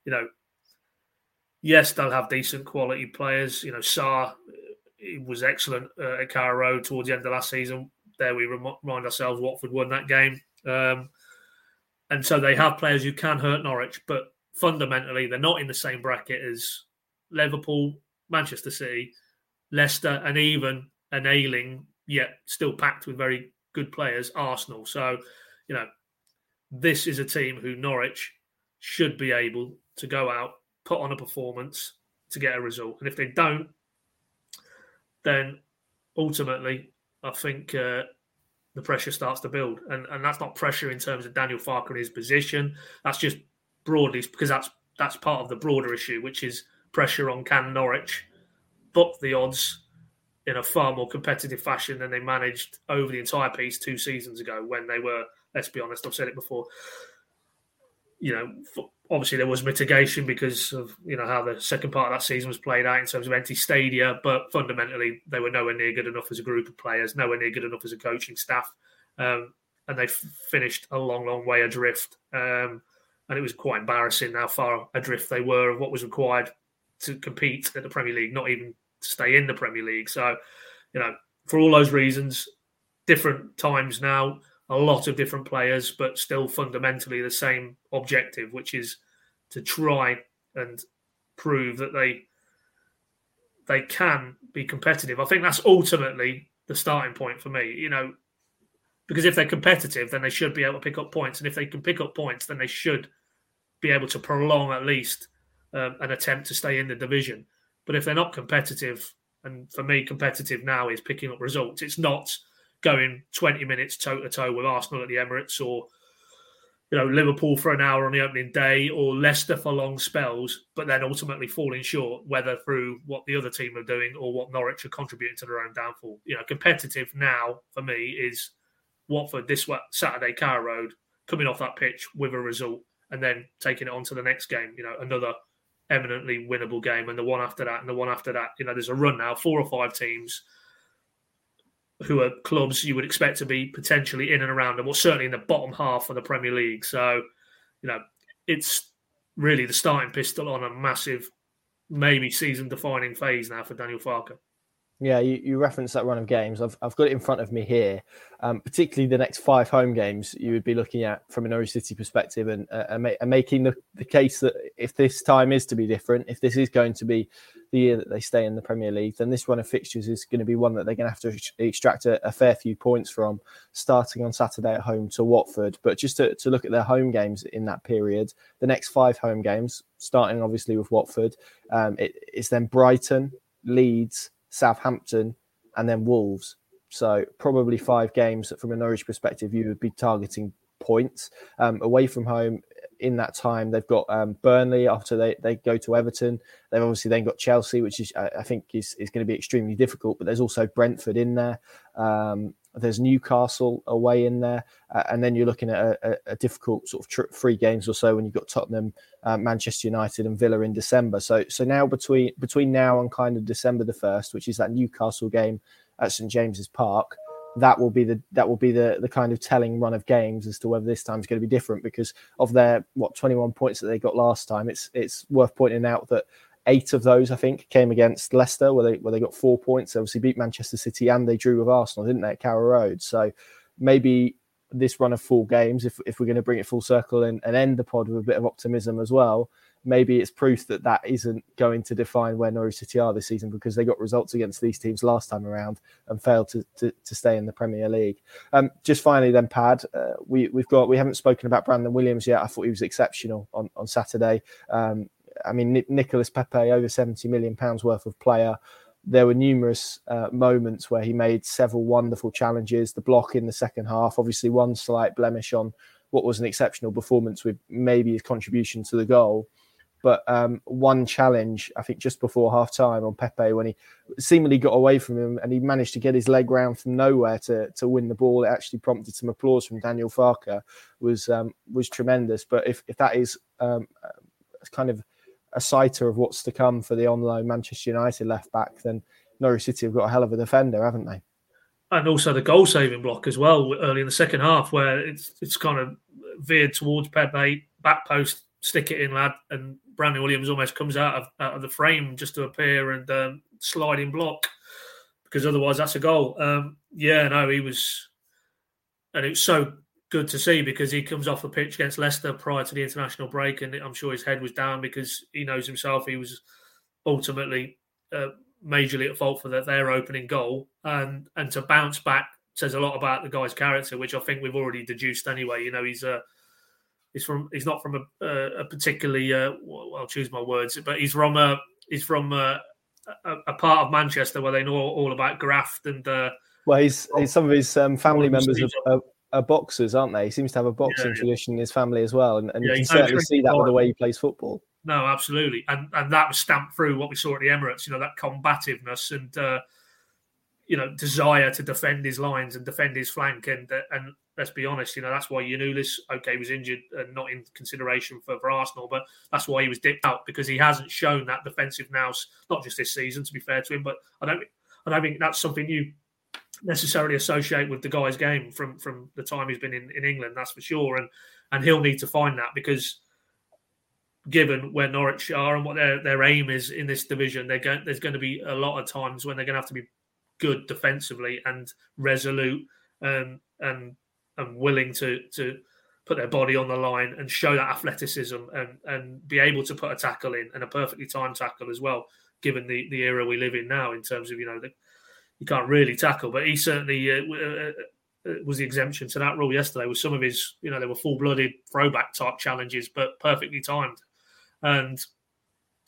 You know, yes, they'll have decent quality players. You know, Sarr was excellent uh, at Carrow Road towards the end of last season. There we remind ourselves Watford won that game. Um, and so they have players who can hurt Norwich, but fundamentally they're not in the same bracket as Liverpool, Manchester City, Leicester, and even an ailing yet still packed with very good players, Arsenal. So, you know, this is a team who Norwich should be able to go out, put on a performance to get a result. And if they don't, then ultimately, I think uh, the pressure starts to build. And and that's not pressure in terms of Daniel Farke and his position. That's just broadly because that's that's part of the broader issue, which is pressure on can Norwich book the odds in a far more competitive fashion than they managed over the entire piece two seasons ago when they were, let's be honest, I've said it before. You know, obviously there was mitigation because of you know how the second part of that season was played out in terms of empty stadia, but fundamentally they were nowhere near good enough as a group of players, nowhere near good enough as a coaching staff, um, and they finished a long, long way adrift. Um, and it was quite embarrassing how far adrift they were of what was required to compete at the Premier League, not even to stay in the Premier League. So, you know, for all those reasons, different times now a lot of different players, but still fundamentally the same objective, which is to try and prove that they they can be competitive. I think that's ultimately the starting point for me. You know, because if they're competitive, then they should be able to pick up points, and if they can pick up points, then they should be able to prolong at least um, an attempt to stay in the division. But if they're not competitive, and for me, competitive now is picking up results. It's not going 20 minutes toe to toe with Arsenal at the Emirates or you know Liverpool for an hour on the opening day or Leicester for long spells, but then ultimately falling short, whether through what the other team are doing or what Norwich are contributing to their own downfall. You know, competitive now for me is Watford this Saturday, Carrow Road, coming off that pitch with a result and then taking it on to the next game. You know, another eminently winnable game, and the one after that, and the one after that. You know, there's a run now, four or five teams who are clubs you would expect to be potentially in and around, and well, certainly in the bottom half of the Premier League. So, you know, it's really the starting pistol on a massive, maybe season-defining phase now for Daniel Farke. Yeah, you, you referenced that run of games. I've, I've got it in front of me here. Um, particularly the next five home games, you would be looking at from an Norwich City perspective and, uh, and, and making the, the case that if this time is to be different, if this is going to be the year that they stay in the Premier League, then this run of fixtures is going to be one that they're going to have to extract a, a fair few points from, starting on Saturday at home to Watford. But just to, to look at their home games in that period, the next five home games, starting obviously with Watford, um, it, it's then Brighton, Leeds, Southampton, and then Wolves. So probably five games from a Norwich perspective, you would be targeting points um, away from home. In that time, they've got um, Burnley after they, they go to Everton. They've obviously then got Chelsea, which is I, think is, is going to be extremely difficult. But there's also Brentford in there. Um, there's Newcastle away in there, uh, and then you're looking at a, a, a difficult sort of tr- three games or so when you've got Tottenham, uh, Manchester United, and Villa in December. So so now between between now and kind of December the first, which is that Newcastle game at St James's Park, that will be the that will be the the kind of telling run of games as to whether this time is going to be different because of their what 21 points that they got last time. It's it's worth pointing out that eight of those, I think, came against Leicester, where they where they got four points. They obviously beat Manchester City and they drew with Arsenal, didn't they, at Carrow Road? So maybe this run of four games, if, if we're going to bring it full circle and, and end the pod with a bit of optimism as well, maybe it's proof that that isn't going to define where Norwich City are this season because they got results against these teams last time around and failed to, to, to stay in the Premier League. Um, just finally, then, Pad, uh, we, we've got we haven't spoken about Brandon Williams yet. I thought he was exceptional on, on Saturday. Um, I mean, Nicolas Pepe, over 70 million pounds worth of player there were numerous uh, moments where he made several wonderful challenges. The block in the second half, obviously, one slight blemish on what was an exceptional performance with maybe his contribution to the goal. But um, one challenge, I think, just before half time on Pepe, when he seemingly got away from him and he managed to get his leg round from nowhere to, to win the ball, it actually prompted some applause from Daniel Farke, was um, was tremendous. But if, if that is um, kind of a citer of what's to come for the on loan Manchester United left back, then Norwich City have got a hell of a defender, haven't they? And also the goal saving block as well early in the second half, where it's it's kind of veered towards Pepe, back post, stick it in, lad, and Brandon Williams almost comes out of out of the frame just to appear and um, sliding block because otherwise that's a goal. Um, yeah, no, he was, and it was so good to see because he comes off the pitch against Leicester prior to the international break, and I'm sure his head was down because he knows himself he was ultimately uh, majorly at fault for the, their opening goal, and and to bounce back says a lot about the guy's character, which I think we've already deduced anyway. You know, he's a uh, he's from he's not from a, a particularly uh, well, I'll choose my words, but he's from a he's from a, a, a part of Manchester where they know all about graft and. Uh, well, he's, he's some of his um, family members are, are boxers, aren't they? He seems to have a boxing yeah, yeah. tradition in his family as well, and, and yeah, you can certainly see that with the way he plays football. No, absolutely, and and that was stamped through what we saw at the Emirates. You know that combativeness and uh, you know desire to defend his lines and defend his flank, and uh, and let's be honest, you know that's why Giannoulis okay was injured and not in consideration for, for Arsenal, but that's why he was dipped out because he hasn't shown that defensive nous, not just this season. To be fair to him, but I don't I don't think that's something you necessarily associate with the guy's game from from the time he's been in, in England, that's for sure. And and he'll need to find that because given where Norwich are and what their, their aim is in this division, they're going, there's going to be a lot of times when they're going to have to be good defensively and resolute and and and willing to to put their body on the line and show that athleticism and and be able to put a tackle in and a perfectly timed tackle as well given the the era we live in now in terms of you know the you can't really tackle. But he certainly uh, uh, uh, was the exemption to that rule yesterday. With some of his, you know, they were full blooded throwback type challenges, but perfectly timed. And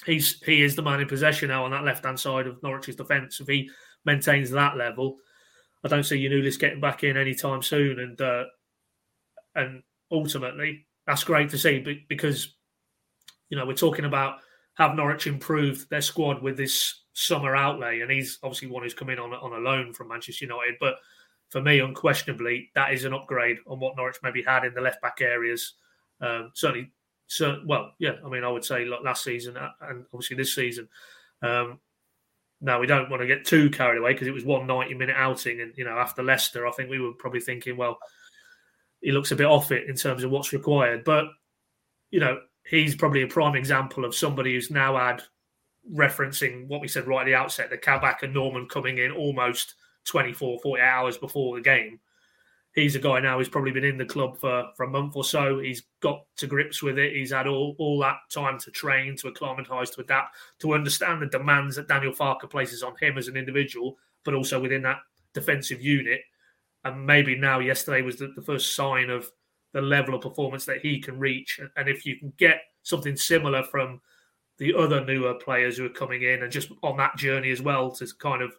he's he is the man in possession now on that left hand side of Norwich's defence. If he maintains that level, I don't see Giannoulis getting back in anytime soon. And uh, and ultimately, that's great to see because you know we're talking about have Norwich improved their squad with this summer outlay, and he's obviously one who's come in on on a loan from Manchester United. But for me, unquestionably, that is an upgrade on what Norwich maybe had in the left back areas. Um, certainly, so, well, yeah. I mean, I would say last season and obviously this season. Um, now we don't want to get too carried away because it was one 90 minute outing, and you know after Leicester, I think we were probably thinking, well, he looks a bit off it in terms of what's required. But you know, he's probably a prime example of somebody who's now had referencing what we said right at the outset, the Kabak and Normann coming in almost 24, 40 hours before the game. He's a guy now who's probably been in the club for, for a month or so. He's got to grips with it. He's had all, all that time to train, to acclimatise, to adapt, to understand the demands that Daniel Farke places on him as an individual, but also within that defensive unit. And maybe now, yesterday was the, the first sign of the level of performance that he can reach. And if you can get something similar from the other newer players who are coming in and just on that journey as well to kind of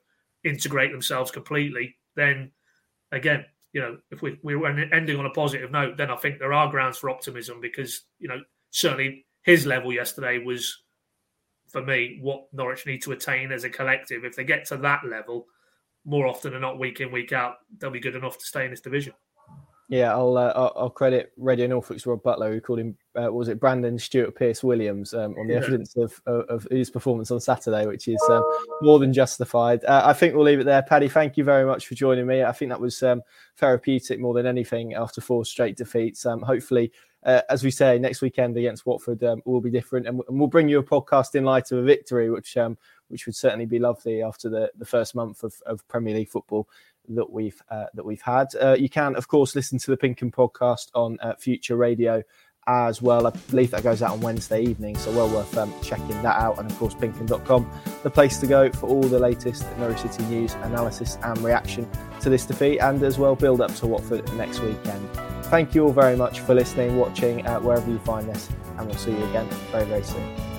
integrate themselves completely, then again, you know, if we, we were ending on a positive note, then I think there are grounds for optimism because, you know, certainly his level yesterday was, for me, what Norwich need to attain as a collective. If they get to that level, more often than not, week in, week out, they'll be good enough to stay in this division. Yeah, I'll, uh, I'll credit Radio Norfolk's Rob Butler, who called him, uh, was it Brandon Stuart Pearce Williams, um, on the yeah. evidence of, of, of, his performance on Saturday, which is um, more than justified. Uh, I think we'll leave it there. Paddy, thank you very much for joining me. I think that was um, therapeutic more than anything after four straight defeats. Um, hopefully, uh, as we say, next weekend against Watford um, will be different, and, and, we'll bring you a podcast in light of a victory, which um, which would certainly be lovely after the, the first month of, of Premier League football that we've uh, that we've had. Uh, you can, of course, listen to the Pink podcast on uh, Future Radio as well. I believe that goes out on Wednesday evening, so well worth um, checking that out. And of course, pinkun.com, the place to go for all the latest Norwich City news, analysis, and reaction to this defeat, and as well build up to Watford next weekend. Thank you all very much for listening, watching, uh, wherever you find this, and we'll see you again very, very soon.